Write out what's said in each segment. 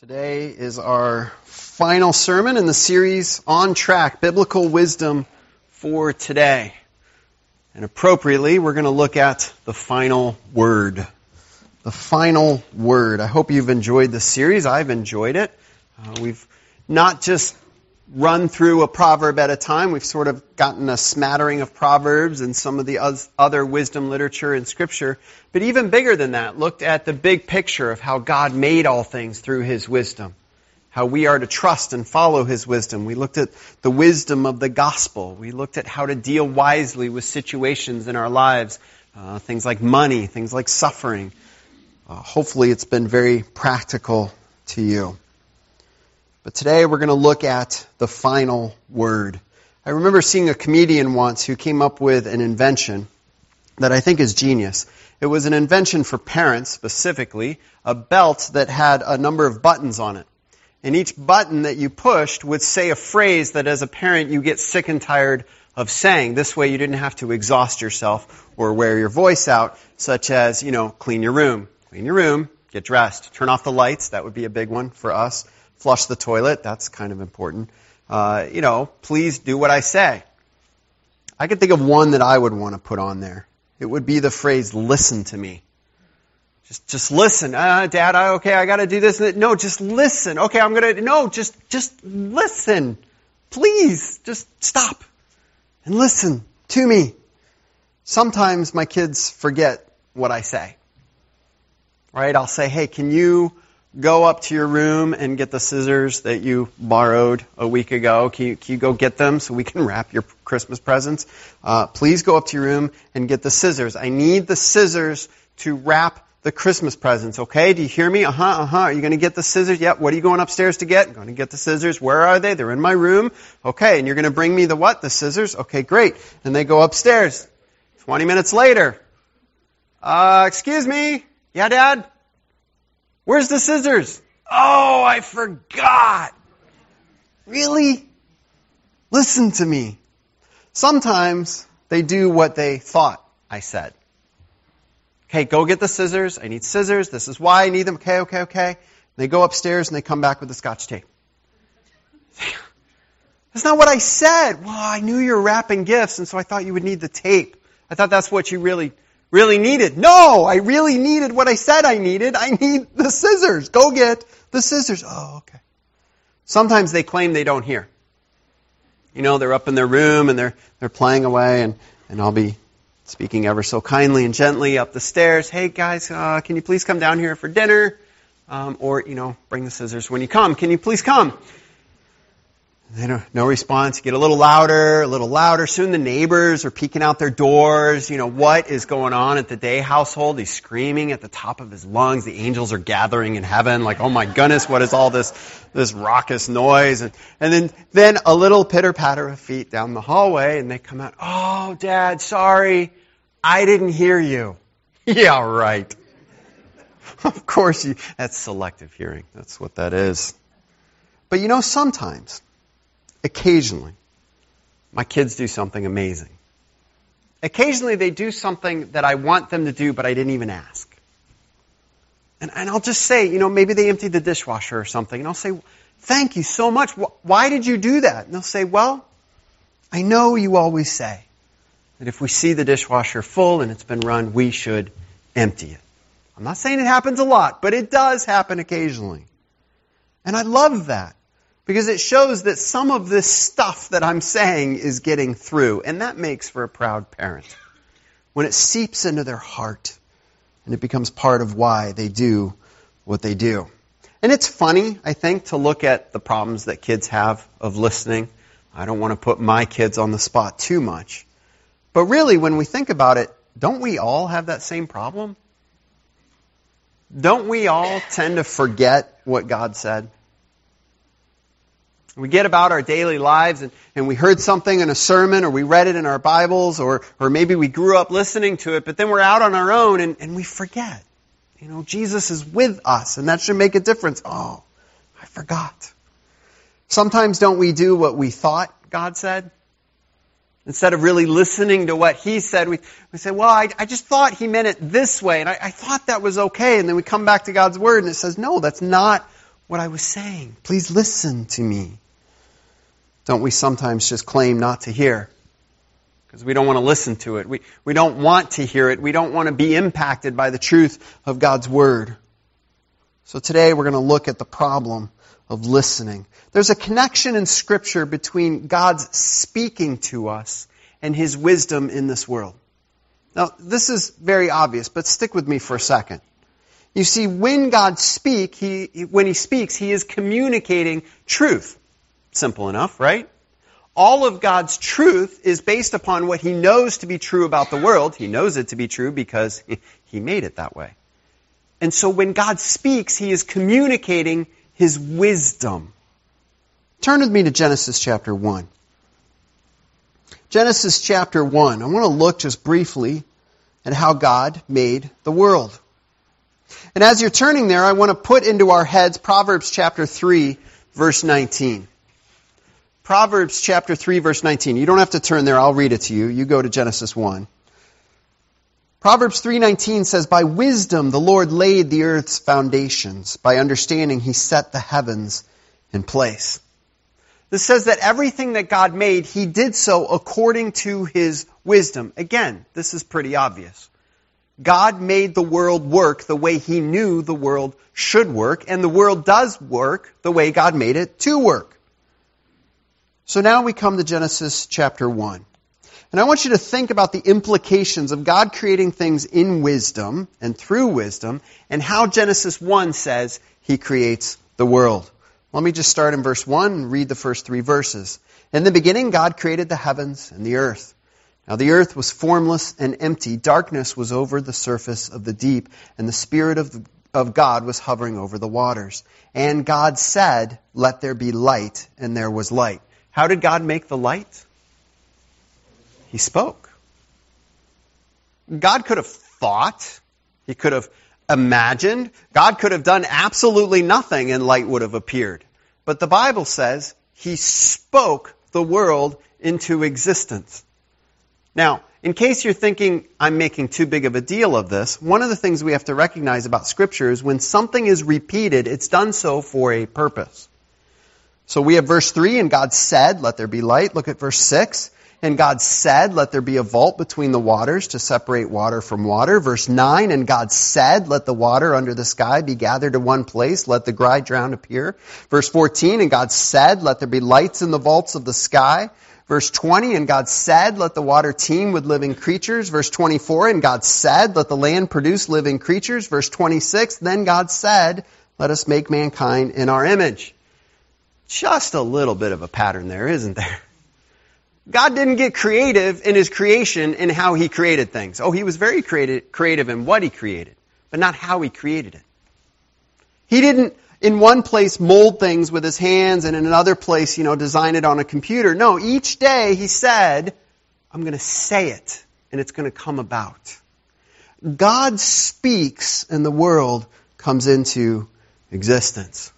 Today is our final sermon in the series On Track Biblical Wisdom for Today. And appropriately, we're going to look at the final word. The final word. I hope you've enjoyed the series. I've enjoyed it. Uh, we've not just run through a proverb at a time. We've sort of gotten a smattering of proverbs and some of the other wisdom literature in scripture. But even bigger than that, looked at the big picture of how God made all things through his wisdom. How we are to trust and follow his wisdom. We looked at the wisdom of the gospel. We looked at how to deal wisely with situations in our lives. Uh, things like money, things like suffering. Uh, hopefully it's been very practical to you. But today we're going to look at the final word. I remember seeing a comedian once who came up with an invention that I think is genius. It was an invention for parents specifically, a belt that had a number of buttons on it. And each button that you pushed would say a phrase that as a parent you get sick and tired of saying. This way you didn't have to exhaust yourself or wear your voice out, such as, you know, clean your room. Clean your room, get dressed, turn off the lights, that would be a big one for us flush the toilet. That's kind of important. Uh, you know, please do what I say. I could think of one that I would want to put on there. It would be the phrase, listen to me. Just, just listen. Uh, Dad, I, okay, I gotta do this. No, just listen. Okay, I'm gonna, no, just, just listen. Please, just stop and listen to me. Sometimes my kids forget what I say. Right? I'll say, hey, can you go up to your room and get the scissors that you borrowed a week ago? Can you, can you go get them so we can wrap your Christmas presents? Uh, please go up to your room and get the scissors. I need the scissors to wrap the Christmas presents, okay? Do you hear me? Uh-huh, uh-huh. Are you going to get the scissors? Yep. What are you going upstairs to get? I'm going to get the scissors. Where are they? They're in my room. Okay. And you're going to bring me the what? The scissors? Okay, great. And they go upstairs. 20 minutes later. Uh, excuse me? Yeah, Dad? Where's the scissors? Oh, I forgot. Really? Listen to me. Sometimes they do what they thought I said. Okay, go get the scissors. I need scissors. This is why I need them. Okay, okay, okay. They go upstairs and they come back with the scotch tape. That's not what I said. Well, I knew you were wrapping gifts, and so I thought you would need the tape. I thought that's what you really really needed. No, I really needed what I said I needed. I need the scissors. Go get the scissors. Oh, okay. Sometimes they claim they don't hear. You know, they're up in their room and they're, they're playing away and, and I'll be speaking ever so kindly and gently up the stairs. Hey guys, uh, can you please come down here for dinner? Um, or, you know, bring the scissors when you come. Can you please come? Know, no response. Get a little louder, a little louder. Soon the neighbors are peeking out their doors. You know, what is going on at the day household? He's screaming at the top of his lungs. The angels are gathering in heaven. Like, oh my goodness, what is all this, this raucous noise? And, and then, then a little pitter patter of feet down the hallway and they come out. Oh, dad, sorry. I didn't hear you. yeah, right. of course you, that's selective hearing. That's what that is. But you know, sometimes, occasionally, my kids do something amazing. Occasionally, they do something that I want them to do, but I didn't even ask. And, and I'll just say, you know, maybe they emptied the dishwasher or something, and I'll say, thank you so much. Why did you do that? And they'll say, well, I know you always say that if we see the dishwasher full and it's been run, we should empty it. I'm not saying it happens a lot, but it does happen occasionally. And I love that. Because it shows that some of this stuff that I'm saying is getting through. And that makes for a proud parent. When it seeps into their heart and it becomes part of why they do what they do. And it's funny, I think, to look at the problems that kids have of listening. I don't want to put my kids on the spot too much. But really, when we think about it, don't we all have that same problem? Don't we all tend to forget what God said? We get about our daily lives and, and we heard something in a sermon or we read it in our Bibles or, or maybe we grew up listening to it, but then we're out on our own and, and we forget. You know, Jesus is with us and that should make a difference. Oh, I forgot. Sometimes don't we do what we thought God said? Instead of really listening to what He said, we, we say, well, I, I just thought He meant it this way and I, I thought that was okay. And then we come back to God's Word and it says, no, that's not what I was saying. Please listen to me. Don't we sometimes just claim not to hear? Because we don't want to listen to it. We, we don't want to hear it. We don't want to be impacted by the truth of God's Word. So today we're going to look at the problem of listening. There's a connection in Scripture between God's speaking to us and His wisdom in this world. Now, this is very obvious, but stick with me for a second. You see, when God speak, he, when He speaks, He is communicating truth. Simple enough, right? All of God's truth is based upon what He knows to be true about the world. He knows it to be true because He made it that way. And so when God speaks, He is communicating His wisdom. Turn with me to Genesis chapter 1. Genesis chapter 1. I want to look just briefly at how God made the world. And as you're turning there, I want to put into our heads Proverbs chapter 3, verse 19. Proverbs chapter 3, verse 19. You don't have to turn there, I'll read it to you. You go to Genesis 1. Proverbs 3:19 says by wisdom the Lord laid the earth's foundations by understanding he set the heavens in place. This says that everything that God made he did so according to his wisdom. Again, this is pretty obvious. God made the world work the way he knew the world should work and the world does work the way God made it to work. So now we come to Genesis chapter 1. And I want you to think about the implications of God creating things in wisdom and through wisdom and how Genesis 1 says he creates the world. Let me just start in verse 1 and read the first three verses. In the beginning, God created the heavens and the earth. Now the earth was formless and empty. Darkness was over the surface of the deep, and the Spirit of, the, of God was hovering over the waters. And God said, Let there be light, and there was light. How did God make the light? He spoke. God could have thought. He could have imagined. God could have done absolutely nothing and light would have appeared. But the Bible says he spoke the world into existence. Now, in case you're thinking I'm making too big of a deal of this, one of the things we have to recognize about Scripture is when something is repeated, it's done so for a purpose. So we have verse 3, and God said, Let there be light. Look at verse 6. And God said, let there be a vault between the waters to separate water from water. Verse 9, and God said, let the water under the sky be gathered to one place, let the dry ground appear. Verse 14, and God said, let there be lights in the vaults of the sky. Verse 20, and God said, let the water teem with living creatures. Verse 24, and God said, let the land produce living creatures. Verse 26, then God said, let us make mankind in our image. Just a little bit of a pattern there, isn't there? God didn't get creative in his creation in how he created things. Oh, he was very creative, creative in what he created, but not how he created it. He didn't, in one place, mold things with his hands and in another place, you know, design it on a computer. No, each day he said, I'm going to say it and it's going to come about. God speaks and the world comes into existence.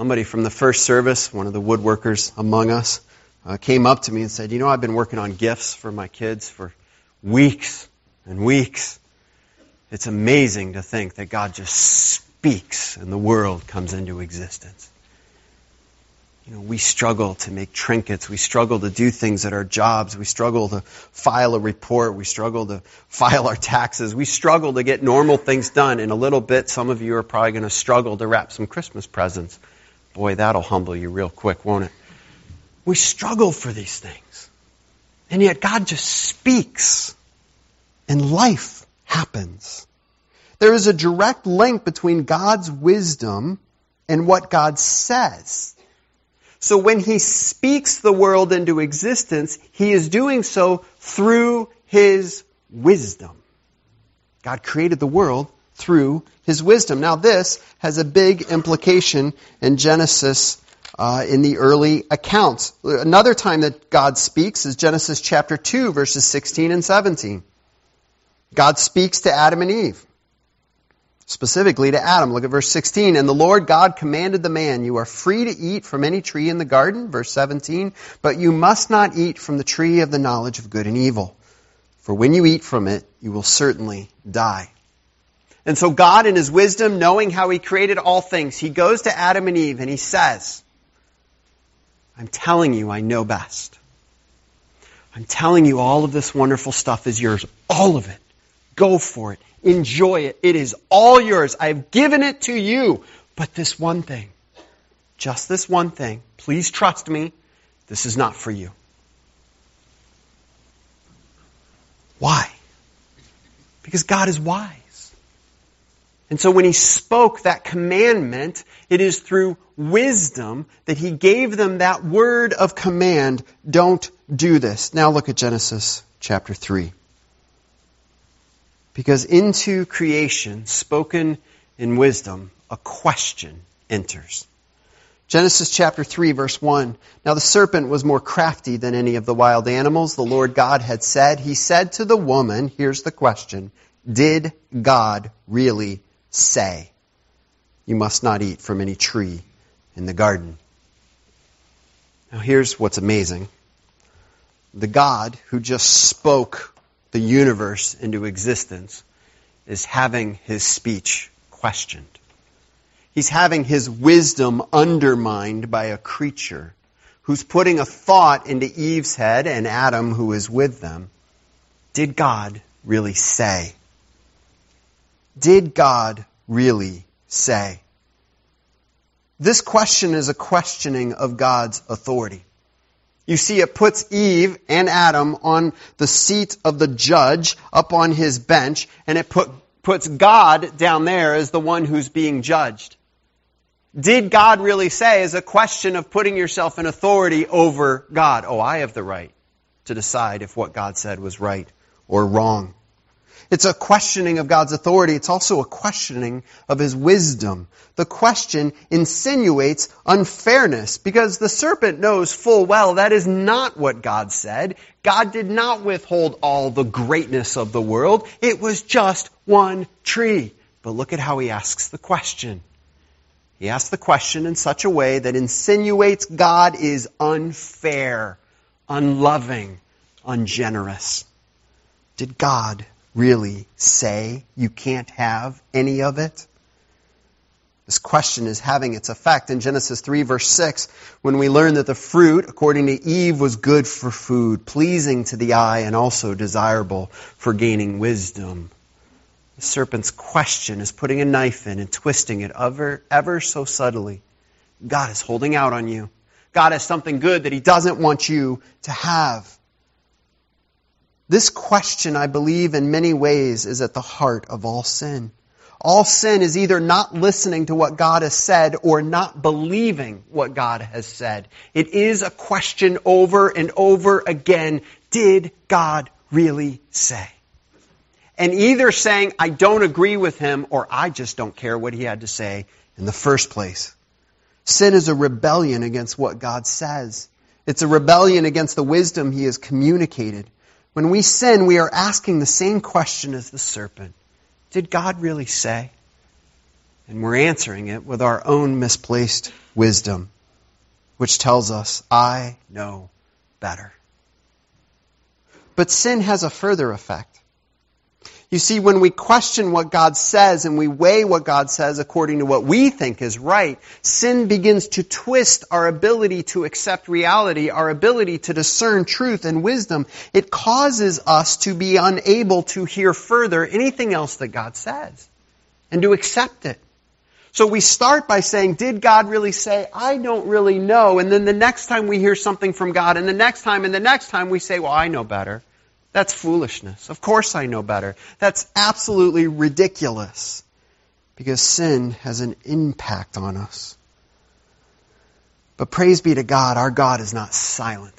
Somebody from the first service, one of the woodworkers among us, uh, came up to me and said, You know, I've been working on gifts for my kids for weeks and weeks. It's amazing to think that God just speaks and the world comes into existence. You know, we struggle to make trinkets. We struggle to do things at our jobs. We struggle to file a report. We struggle to file our taxes. We struggle to get normal things done. In a little bit, some of you are probably going to struggle to wrap some Christmas presents. Boy, that'll humble you real quick, won't it? We struggle for these things. And yet God just speaks and life happens. There is a direct link between God's wisdom and what God says. So when he speaks the world into existence, he is doing so through his wisdom. God created the world through his wisdom. Now this has a big implication in Genesis uh, in the early accounts. Another time that God speaks is Genesis chapter 2, verses 16 and 17. God speaks to Adam and Eve. Specifically to Adam. Look at verse 16. And the Lord God commanded the man, You are free to eat from any tree in the garden, verse 17, but you must not eat from the tree of the knowledge of good and evil. For when you eat from it, you will certainly die. And so God in his wisdom, knowing how he created all things, he goes to Adam and Eve and he says, I'm telling you, I know best. I'm telling you, all of this wonderful stuff is yours. All of it. Go for it. Enjoy it. It is all yours. I've given it to you. But this one thing, just this one thing, please trust me, this is not for you. Why? Because God is wise. And so when he spoke that commandment, it is through wisdom that he gave them that word of command, don't do this. Now look at Genesis chapter 3. Because into creation, spoken in wisdom, a question enters. Genesis chapter 3 verse 1. Now the serpent was more crafty than any of the wild animals the Lord God had said. He said to the woman, here's the question, did God really say, You must not eat from any tree in the garden. Now, here's what's amazing the God who just spoke the universe into existence is having his speech questioned. He's having his wisdom undermined by a creature who's putting a thought into Eve's head and Adam who is with them. Did God really say? Did God really say? This question is a questioning of God's authority. You see, it puts Eve and Adam on the seat of the judge up on his bench, and it put, puts God down there as the one who's being judged. Did God really say is a question of putting yourself in authority over God. Oh, I have the right to decide if what God said was right or wrong. It's a questioning of God's authority. It's also a questioning of His wisdom. The question insinuates unfairness because the serpent knows full well that is not what God said. God did not withhold all the greatness of the world. It was just one tree. But look at how he asks the question. He asks the question in such a way that insinuates God is unfair, unloving, ungenerous. Did God really say you can't have any of it? This question is having its effect in Genesis 3 verse 6 when we learn that the fruit, according to Eve, was good for food, pleasing to the eye, and also desirable for gaining wisdom. The serpent's question is putting a knife in and twisting it ever, ever so subtly. God is holding out on you. God has something good that he doesn't want you to have. This question, I believe, in many ways is at the heart of all sin. All sin is either not listening to what God has said or not believing what God has said. It is a question over and over again. Did God really say? And either saying, I don't agree with him, or I just don't care what he had to say in the first place. Sin is a rebellion against what God says. It's a rebellion against the wisdom he has communicated. When we sin, we are asking the same question as the serpent Did God really say? And we're answering it with our own misplaced wisdom, which tells us, I know better. But sin has a further effect. You see, when we question what God says and we weigh what God says according to what we think is right, sin begins to twist our ability to accept reality, our ability to discern truth and wisdom. It causes us to be unable to hear further anything else that God says and to accept it. So we start by saying, did God really say? I don't really know. And then the next time we hear something from God and the next time and the next time we say, well, I know better. That's foolishness. Of course I know better. That's absolutely ridiculous because sin has an impact on us. But praise be to God, our God is not silent.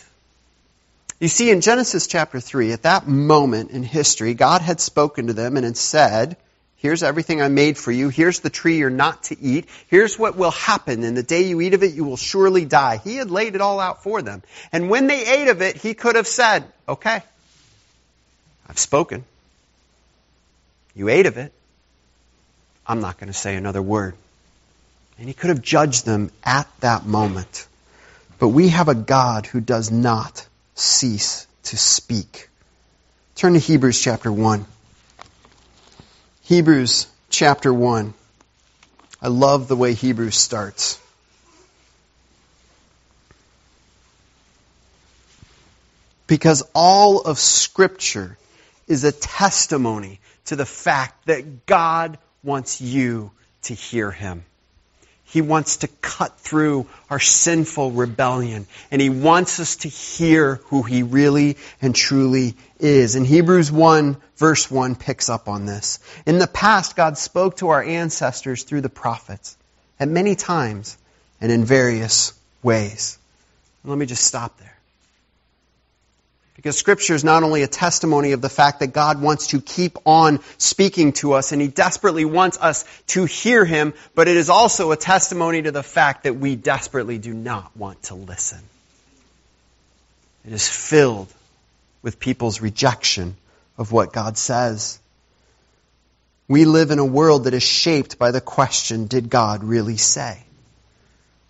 You see, in Genesis chapter 3, at that moment in history, God had spoken to them and had said, Here's everything I made for you. Here's the tree you're not to eat. Here's what will happen. In the day you eat of it, you will surely die. He had laid it all out for them. And when they ate of it, He could have said, Okay, I've spoken. You ate of it. I'm not going to say another word. And he could have judged them at that moment. But we have a God who does not cease to speak. Turn to Hebrews chapter 1. Hebrews chapter 1. I love the way Hebrews starts. Because all of Scripture is a testimony to the fact that God wants you to hear Him. He wants to cut through our sinful rebellion. And He wants us to hear who He really and truly is. And Hebrews 1 verse 1 picks up on this. In the past, God spoke to our ancestors through the prophets at many times and in various ways. Let me just stop there. Because Scripture is not only a testimony of the fact that God wants to keep on speaking to us and He desperately wants us to hear Him, but it is also a testimony to the fact that we desperately do not want to listen. It is filled with people's rejection of what God says. We live in a world that is shaped by the question, did God really say?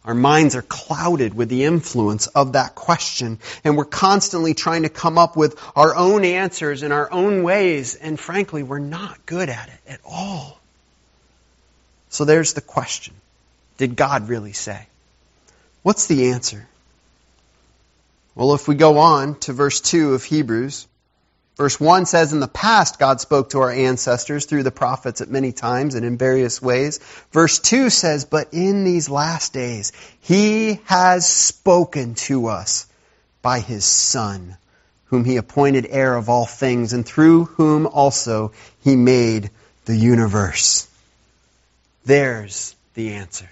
Our minds are clouded with the influence of that question, and we're constantly trying to come up with our own answers in our own ways, and frankly, we're not good at it at all. So there's the question. Did God really say? What's the answer? Well, if we go on to verse 2 of Hebrews, Verse 1 says, In the past, God spoke to our ancestors through the prophets at many times and in various ways. Verse 2 says, But in these last days, He has spoken to us by His Son, whom He appointed heir of all things, and through whom also He made the universe. There's the answer.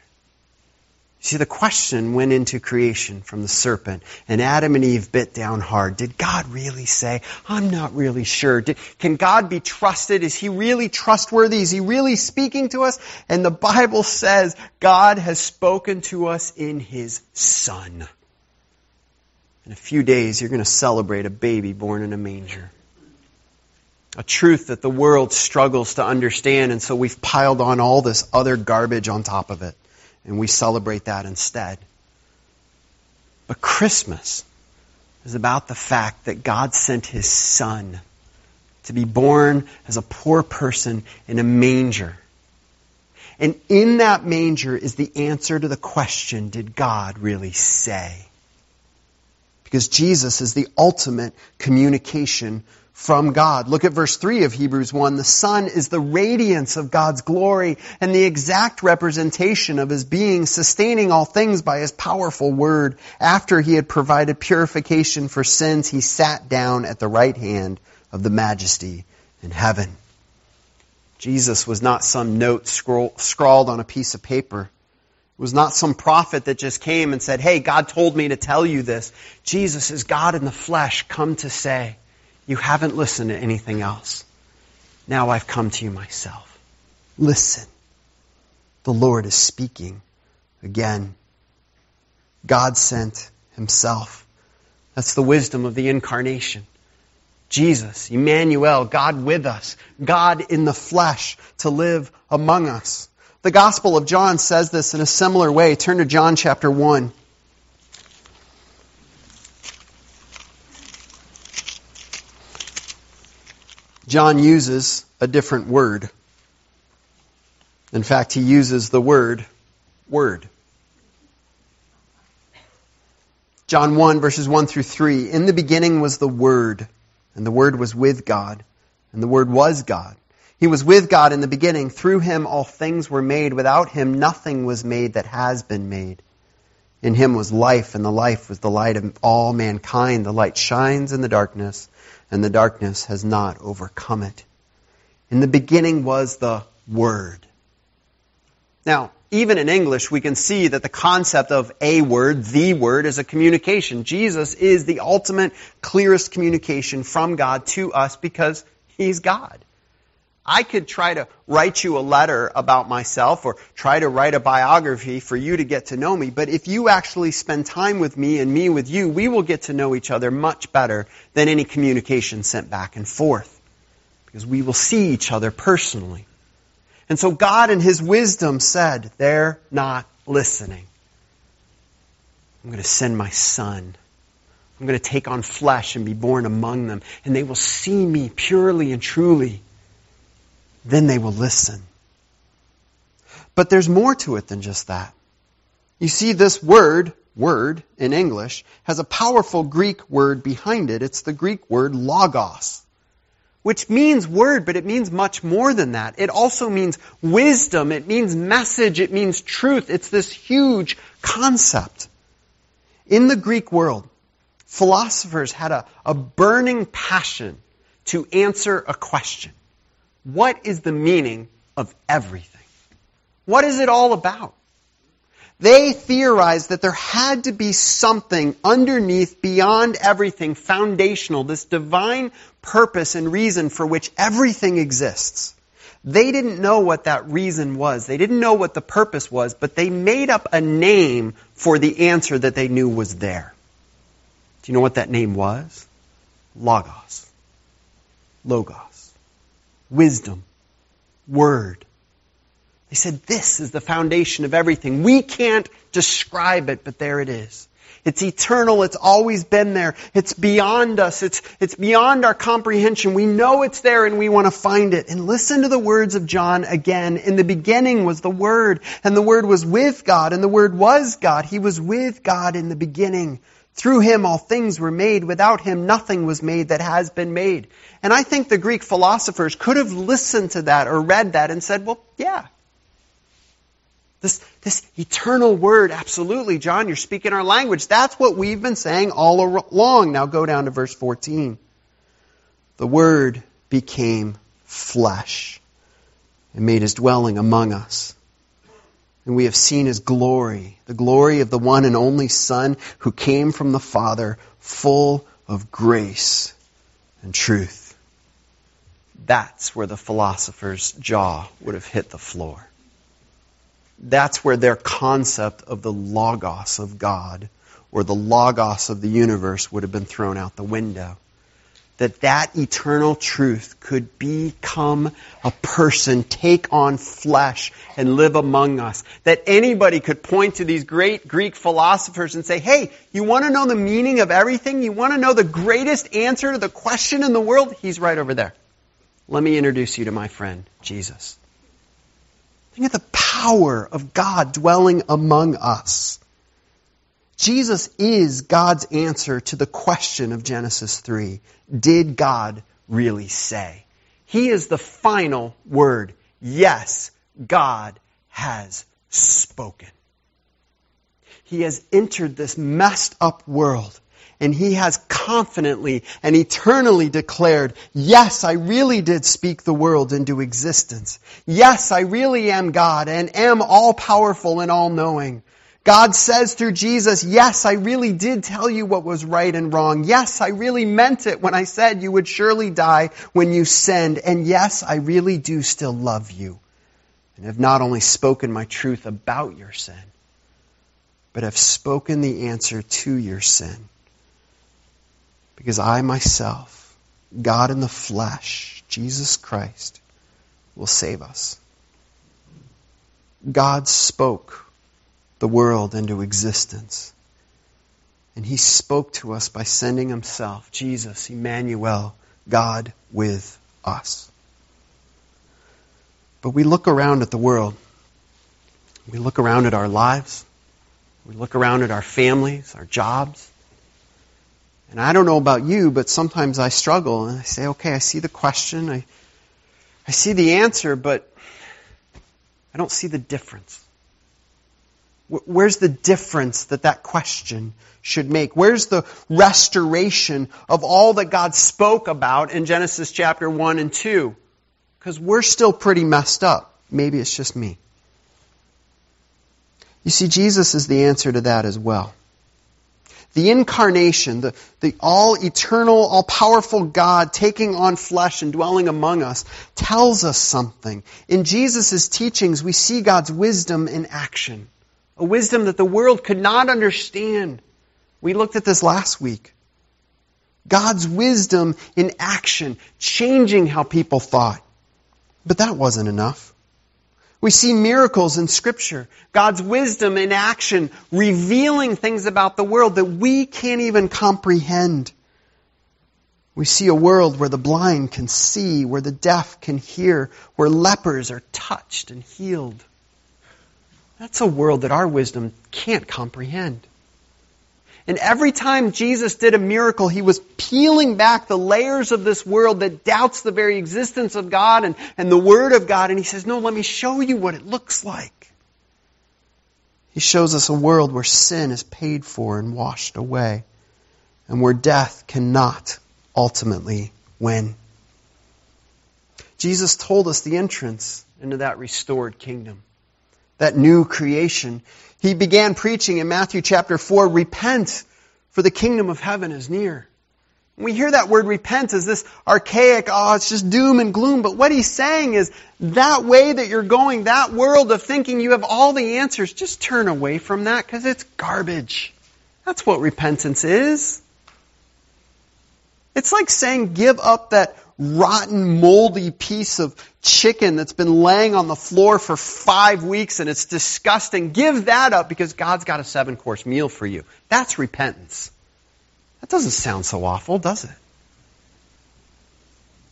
See, the question went into creation from the serpent, and Adam and Eve bit down hard. Did God really say? I'm not really sure. Did, can God be trusted? Is He really trustworthy? Is He really speaking to us? And the Bible says God has spoken to us in His Son. In a few days, you're going to celebrate a baby born in a manger. A truth that the world struggles to understand, and so we've piled on all this other garbage on top of it and we celebrate that instead. But Christmas is about the fact that God sent His Son to be born as a poor person in a manger. And in that manger is the answer to the question, did God really say? Because Jesus is the ultimate communication from God. Look at verse 3 of Hebrews 1. The Son is the radiance of God's glory and the exact representation of His being, sustaining all things by His powerful word. After He had provided purification for sins, He sat down at the right hand of the majesty in heaven. Jesus was not some note scroll, scrawled on a piece of paper. It was not some prophet that just came and said, Hey, God told me to tell you this. Jesus is God in the flesh come to say, you haven't listened to anything else. Now I've come to you myself. Listen. The Lord is speaking again. God sent himself. That's the wisdom of the incarnation. Jesus, Emmanuel, God with us, God in the flesh to live among us. The Gospel of John says this in a similar way. Turn to John chapter 1. John uses a different word. In fact, he uses the word word. John 1 verses 1 through 3. In the beginning was the Word, and the Word was with God, and the Word was God. He was with God in the beginning. Through him all things were made. Without him nothing was made that has been made. In him was life, and the life was the light of all mankind. The light shines in the darkness, and the darkness has not overcome it. In the beginning was the Word. Now, even in English, we can see that the concept of a word, the word, is a communication. Jesus is the ultimate, clearest communication from God to us because He's God. I could try to write you a letter about myself or try to write a biography for you to get to know me, but if you actually spend time with me and me with you, we will get to know each other much better than any communication sent back and forth. Because we will see each other personally. And so God in His wisdom said, they're not listening. I'm going to send my son. I'm going to take on flesh and be born among them, and they will see me purely and truly then they will listen. But there's more to it than just that. You see, this word, word in English, has a powerful Greek word behind it. It's the Greek word logos, which means word, but it means much more than that. It also means wisdom. It means message. It means truth. It's this huge concept. In the Greek world, philosophers had a, a burning passion to answer a question. What is the meaning of everything? What is it all about? They theorized that there had to be something underneath, beyond everything, foundational, this divine purpose and reason for which everything exists. They didn't know what that reason was. They didn't know what the purpose was, but they made up a name for the answer that they knew was there. Do you know what that name was? Logos. Logos. Wisdom. Word. They said this is the foundation of everything. We can't describe it, but there it is. It's eternal. It's always been there. It's beyond us. It's, it's beyond our comprehension. We know it's there and we want to find it. And listen to the words of John again. In the beginning was the Word, and the Word was with God, and the Word was God. He was with God in the beginning. Through him all things were made. Without him nothing was made that has been made. And I think the Greek philosophers could have listened to that or read that and said, well, yeah, this, this eternal word, absolutely, John, you're speaking our language. That's what we've been saying all along. Now go down to verse 14. The word became flesh and made his dwelling among us. And we have seen his glory, the glory of the one and only Son who came from the Father, full of grace and truth. That's where the philosopher's jaw would have hit the floor that's where their concept of the logos of God or the logos of the universe would have been thrown out the window. That that eternal truth could become a person, take on flesh, and live among us. That anybody could point to these great Greek philosophers and say, hey, you want to know the meaning of everything? You want to know the greatest answer to the question in the world? He's right over there. Let me introduce you to my friend, Jesus. Think of the power of God dwelling among us. Jesus is God's answer to the question of Genesis 3. Did God really say? He is the final word. Yes, God has spoken. He has entered this messed up world and he has confidently and eternally declared, yes, I really did speak the world into existence. Yes, I really am God and am all powerful and all knowing. God says through Jesus, yes, I really did tell you what was right and wrong. Yes, I really meant it when I said you would surely die when you sinned. And yes, I really do still love you and have not only spoken my truth about your sin, but have spoken the answer to your sin. Because I myself, God in the flesh, Jesus Christ, will save us. God spoke the world into existence. And he spoke to us by sending himself, Jesus, Emmanuel, God with us. But we look around at the world. We look around at our lives. We look around at our families, our jobs. And I don't know about you, but sometimes I struggle and I say, okay, I see the question, I, I see the answer, but I don't see the difference. Where's the difference that that question should make? Where's the restoration of all that God spoke about in Genesis chapter 1 and 2? Because we're still pretty messed up. Maybe it's just me. You see, Jesus is the answer to that as well. The incarnation, the, the all eternal, all powerful God taking on flesh and dwelling among us tells us something. In Jesus' teachings, we see God's wisdom in action. A wisdom that the world could not understand. We looked at this last week. God's wisdom in action, changing how people thought. But that wasn't enough. We see miracles in Scripture, God's wisdom in action, revealing things about the world that we can't even comprehend. We see a world where the blind can see, where the deaf can hear, where lepers are touched and healed. That's a world that our wisdom can't comprehend. And every time Jesus did a miracle, he was peeling back the layers of this world that doubts the very existence of God and, and the Word of God. And he says, No, let me show you what it looks like. He shows us a world where sin is paid for and washed away, and where death cannot ultimately win. Jesus told us the entrance into that restored kingdom, that new creation he began preaching in Matthew chapter 4, repent, for the kingdom of heaven is near. We hear that word repent as this archaic, oh, it's just doom and gloom. But what he's saying is that way that you're going, that world of thinking you have all the answers, just turn away from that because it's garbage. That's what repentance is. It's like saying give up that rotten, moldy piece of chicken that's been laying on the floor for five weeks and it's disgusting. Give that up because God's got a seven course meal for you. That's repentance. That doesn't sound so awful, does it?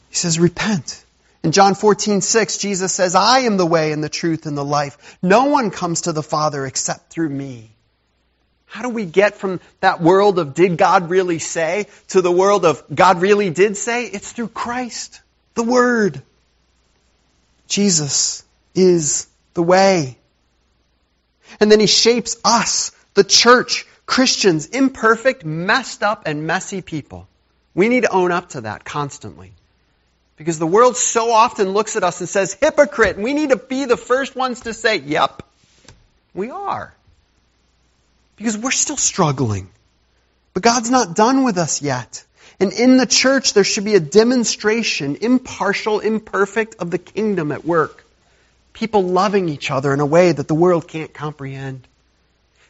He says, repent. In John 14, 6, Jesus says, I am the way and the truth and the life. No one comes to the Father except through me. How do we get from that world of did God really say to the world of God really did say? It's through Christ, the Word. Jesus is the way. And then He shapes us, the church, Christians, imperfect, messed up, and messy people. We need to own up to that constantly. Because the world so often looks at us and says, hypocrite, and we need to be the first ones to say, yep, we are. Because we're still struggling. But God's not done with us yet. And in the church, there should be a demonstration, impartial, imperfect, of the kingdom at work. People loving each other in a way that the world can't comprehend.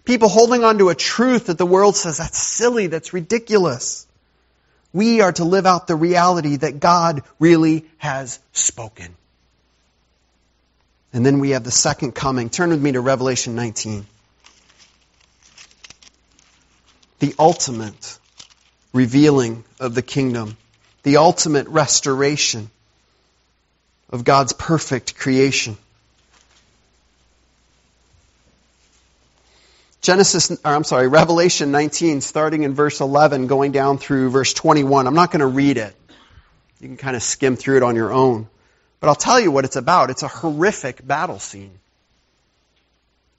People holding on to a truth that the world says, that's silly, that's ridiculous. We are to live out the reality that God really has spoken. And then we have the second coming. Turn with me to Revelation 19 the ultimate revealing of the kingdom, the ultimate restoration of God's perfect creation. Genesis, or I'm sorry, Revelation 19, starting in verse 11, going down through verse 21. I'm not going to read it. You can kind of skim through it on your own. But I'll tell you what it's about. It's a horrific battle scene.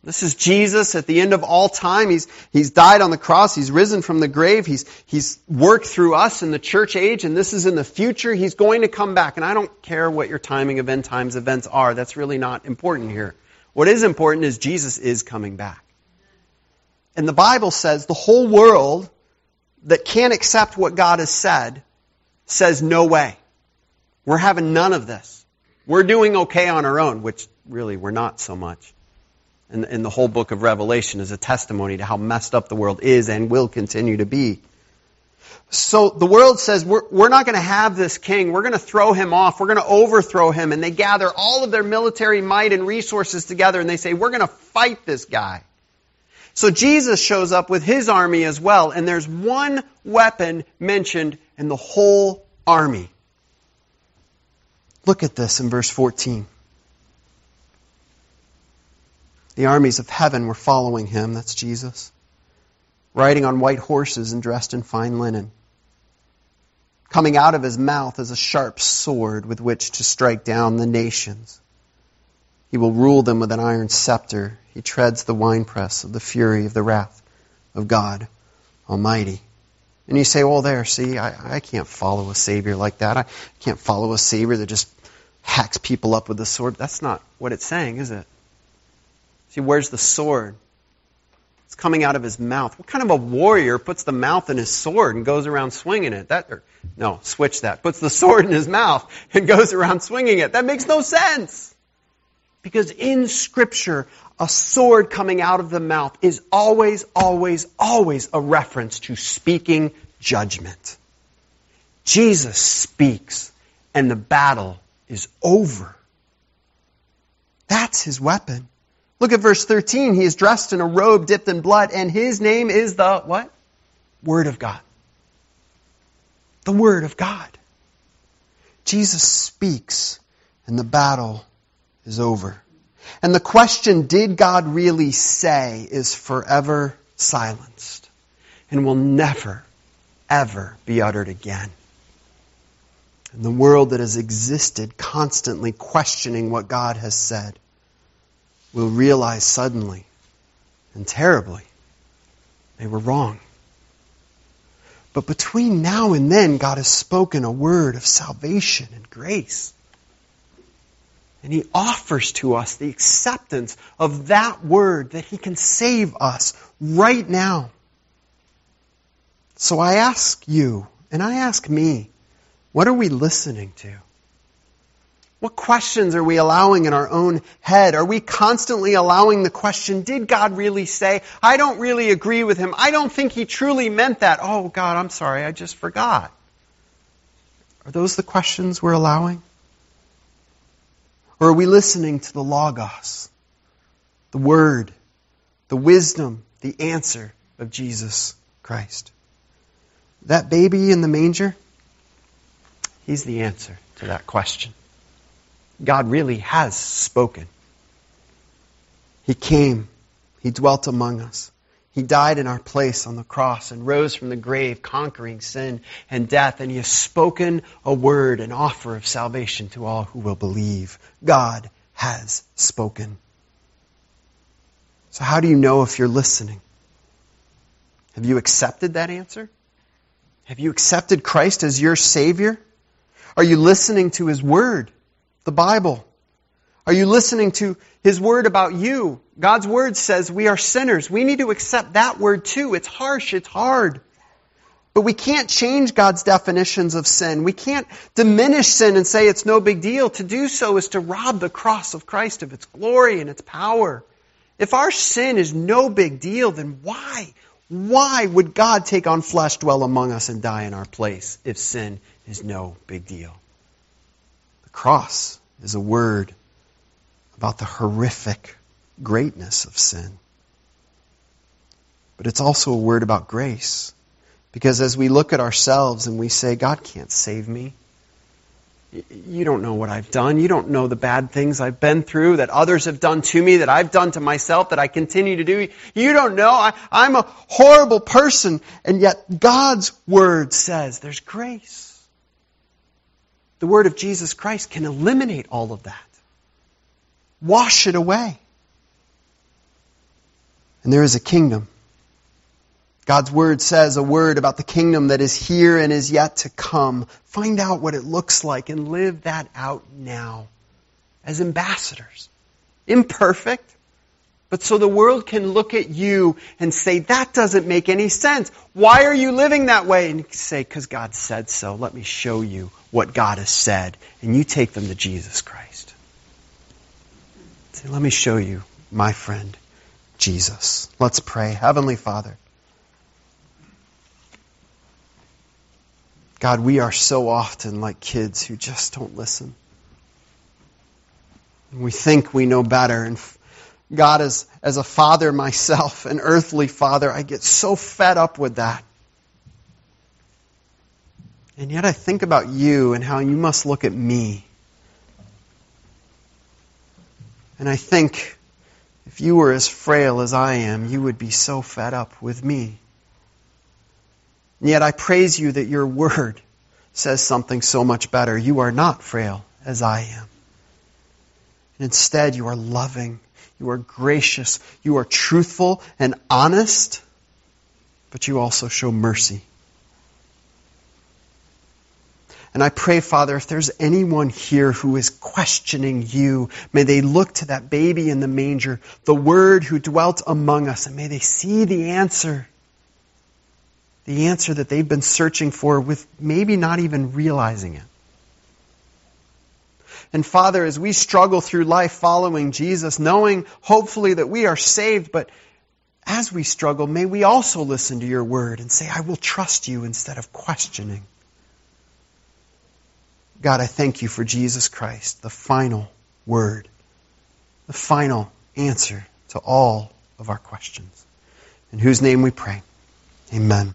This is Jesus at the end of all time. He's, he's died on the cross. He's risen from the grave. He's, he's worked through us in the church age, and this is in the future. He's going to come back. And I don't care what your timing of end times events are. That's really not important here. What is important is Jesus is coming back. And the Bible says the whole world that can't accept what God has said says no way. We're having none of this. We're doing okay on our own, which really we're not so much in, in the whole book of Revelation is a testimony to how messed up the world is and will continue to be. So the world says, we're, we're not going to have this king. We're going to throw him off. We're going to overthrow him. And they gather all of their military might and resources together and they say, we're going to fight this guy. So Jesus shows up with his army as well. And there's one weapon mentioned in the whole army. Look at this in verse 14. The armies of heaven were following him, that's Jesus, riding on white horses and dressed in fine linen. Coming out of his mouth is a sharp sword with which to strike down the nations. He will rule them with an iron scepter. He treads the winepress of the fury of the wrath of God Almighty. And you say, well, there, see, I, I can't follow a Savior like that. I can't follow a Savior that just hacks people up with a sword. That's not what it's saying, is it? See, where's the sword? It's coming out of his mouth. What kind of a warrior puts the mouth in his sword and goes around swinging it? That, or, no, switch that. Puts the sword in his mouth and goes around swinging it. That makes no sense. Because in Scripture, a sword coming out of the mouth is always, always, always a reference to speaking judgment. Jesus speaks, and the battle is over. That's his weapon. Look at verse 13. He is dressed in a robe dipped in blood, and his name is the what? Word of God. The Word of God. Jesus speaks, and the battle is over. And the question, did God really say, is forever silenced and will never, ever be uttered again. And the world that has existed constantly questioning what God has said will realize suddenly and terribly they were wrong. But between now and then, God has spoken a word of salvation and grace. And He offers to us the acceptance of that word that He can save us right now. So I ask you, and I ask me, what are we listening to? What questions are we allowing in our own head? Are we constantly allowing the question, did God really say? I don't really agree with him. I don't think he truly meant that. Oh, God, I'm sorry, I just forgot. Are those the questions we're allowing? Or are we listening to the Logos, the Word, the wisdom, the answer of Jesus Christ? That baby in the manger, he's the answer to that question. God really has spoken. He came. He dwelt among us. He died in our place on the cross and rose from the grave, conquering sin and death. And He has spoken a word, an offer of salvation to all who will believe. God has spoken. So, how do you know if you're listening? Have you accepted that answer? Have you accepted Christ as your Savior? Are you listening to His Word? The Bible? Are you listening to His Word about you? God's Word says we are sinners. We need to accept that word too. It's harsh, it's hard. But we can't change God's definitions of sin. We can't diminish sin and say it's no big deal. To do so is to rob the cross of Christ of its glory and its power. If our sin is no big deal, then why? Why would God take on flesh, dwell among us, and die in our place if sin is no big deal? The cross is a word about the horrific greatness of sin. But it's also a word about grace. Because as we look at ourselves and we say, God can't save me, you don't know what I've done. You don't know the bad things I've been through, that others have done to me, that I've done to myself, that I continue to do. You don't know. I, am a horrible person. And yet God's word says there's grace. The word of Jesus Christ can eliminate all of that, wash it away. And there is a kingdom. God's word says a word about the kingdom that is here and is yet to come. Find out what it looks like and live that out now as ambassadors. Imperfect, but so the world can look at you and say, that doesn't make any sense. Why are you living that way? And say, because God said so. Let me show you what God has said. And you take them to Jesus Christ. Say, let me show you, my friend, Jesus. Let's pray. Heavenly Father. God, we are so often like kids who just don't listen. We think we know better and God as, as a father myself, an earthly father, I get so fed up with that. And yet I think about you and how you must look at me. And I think if you were as frail as I am, you would be so fed up with me. And yet I praise you that your word says something so much better. You are not frail as I am. And instead, you are loving you are gracious. You are truthful and honest, but you also show mercy. And I pray, Father, if there's anyone here who is questioning you, may they look to that baby in the manger, the Word who dwelt among us, and may they see the answer. The answer that they've been searching for with maybe not even realizing it. And Father, as we struggle through life following Jesus, knowing hopefully that we are saved, but as we struggle, may we also listen to your word and say, I will trust you instead of questioning. God, I thank you for Jesus Christ, the final word, the final answer to all of our questions. In whose name we pray. Amen.